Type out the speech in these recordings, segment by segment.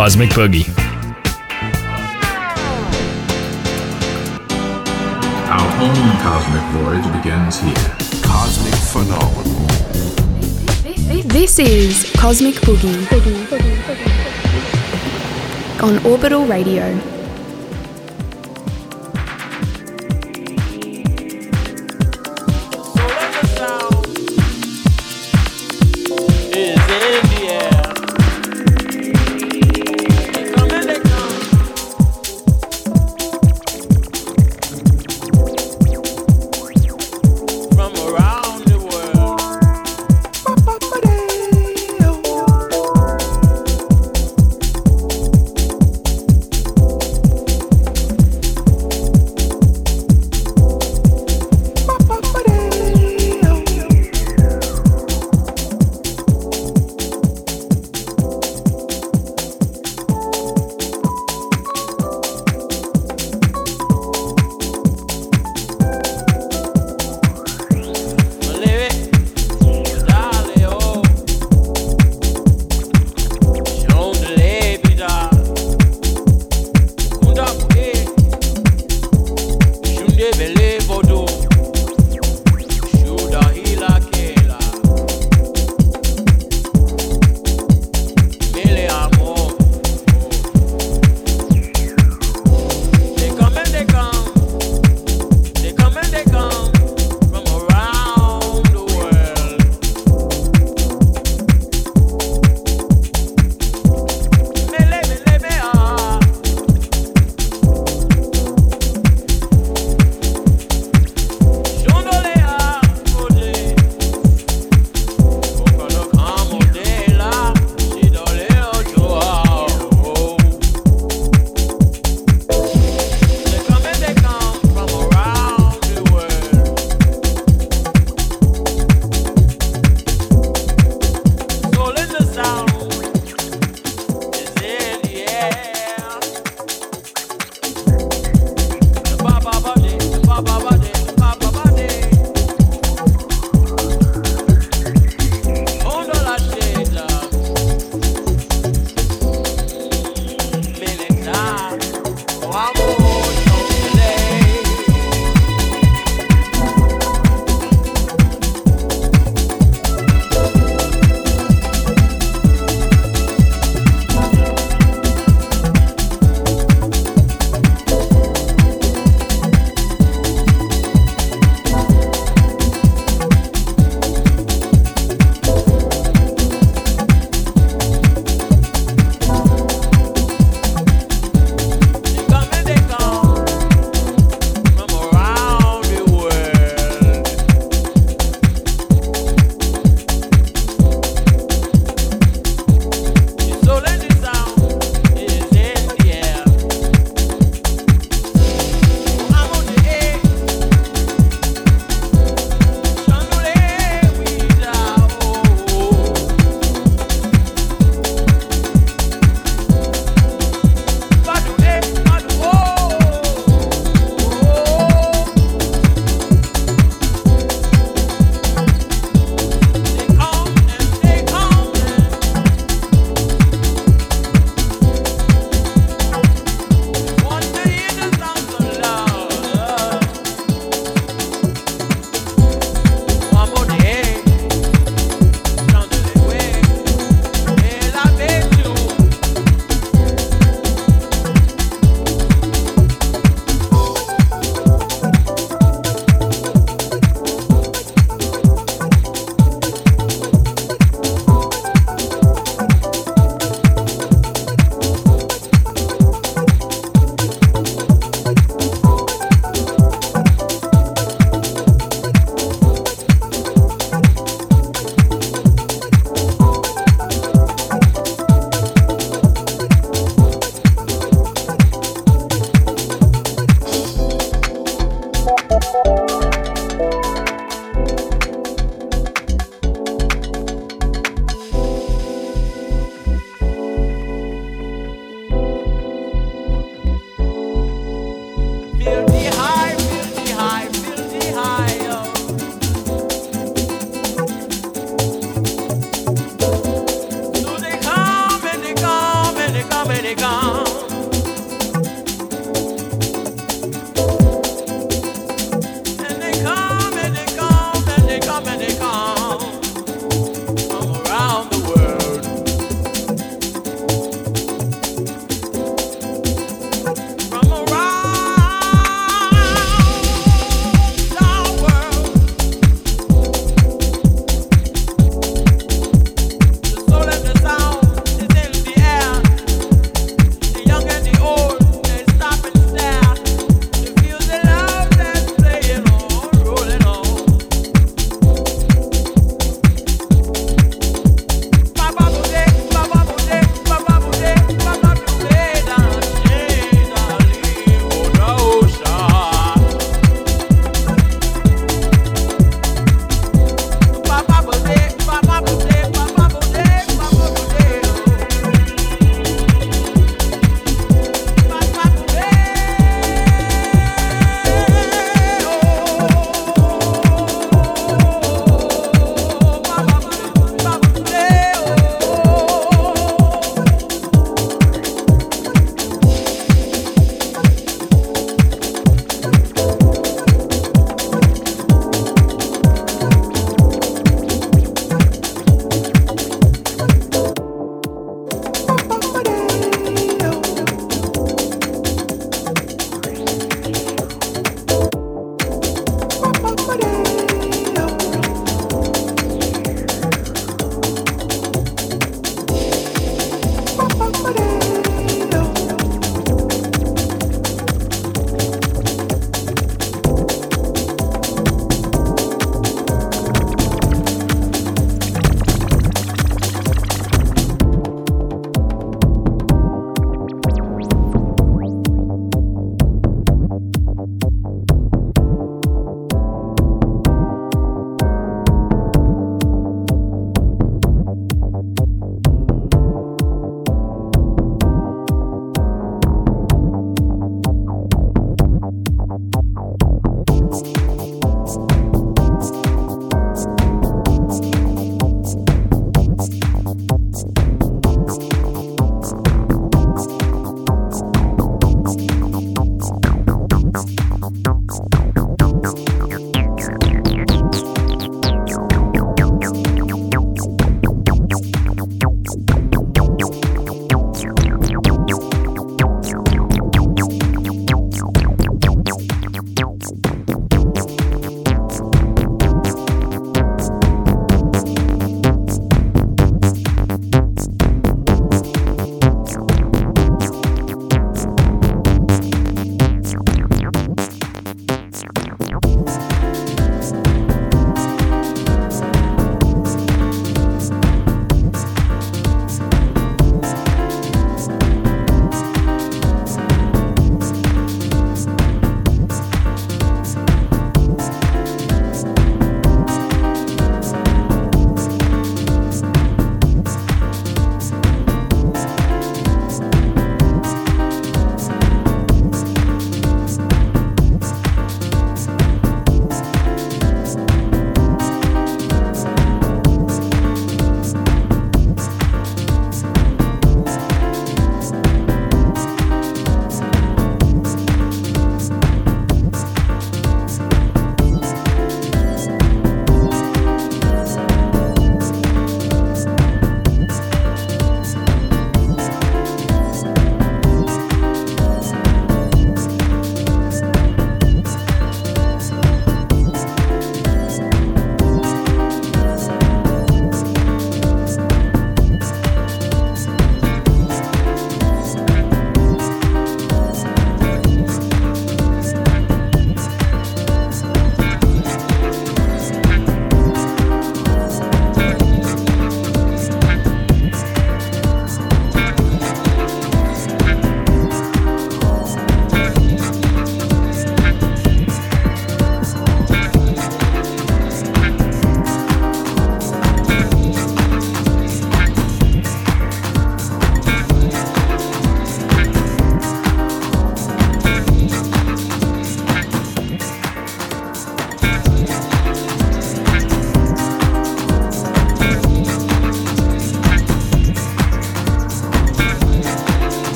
Cosmic Boogie. Our own cosmic voyage begins here. Cosmic phenomenon. This is Cosmic Boogie on Orbital Radio.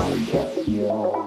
I get you.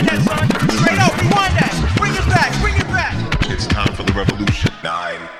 Rewind that, son. Straight up, rewind that. Bring it back, bring it back. It's time for the revolution. Nine.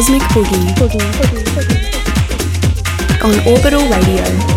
Cosmic Boogie, Boogie, Boogie, Boogie. on Orbital Radio.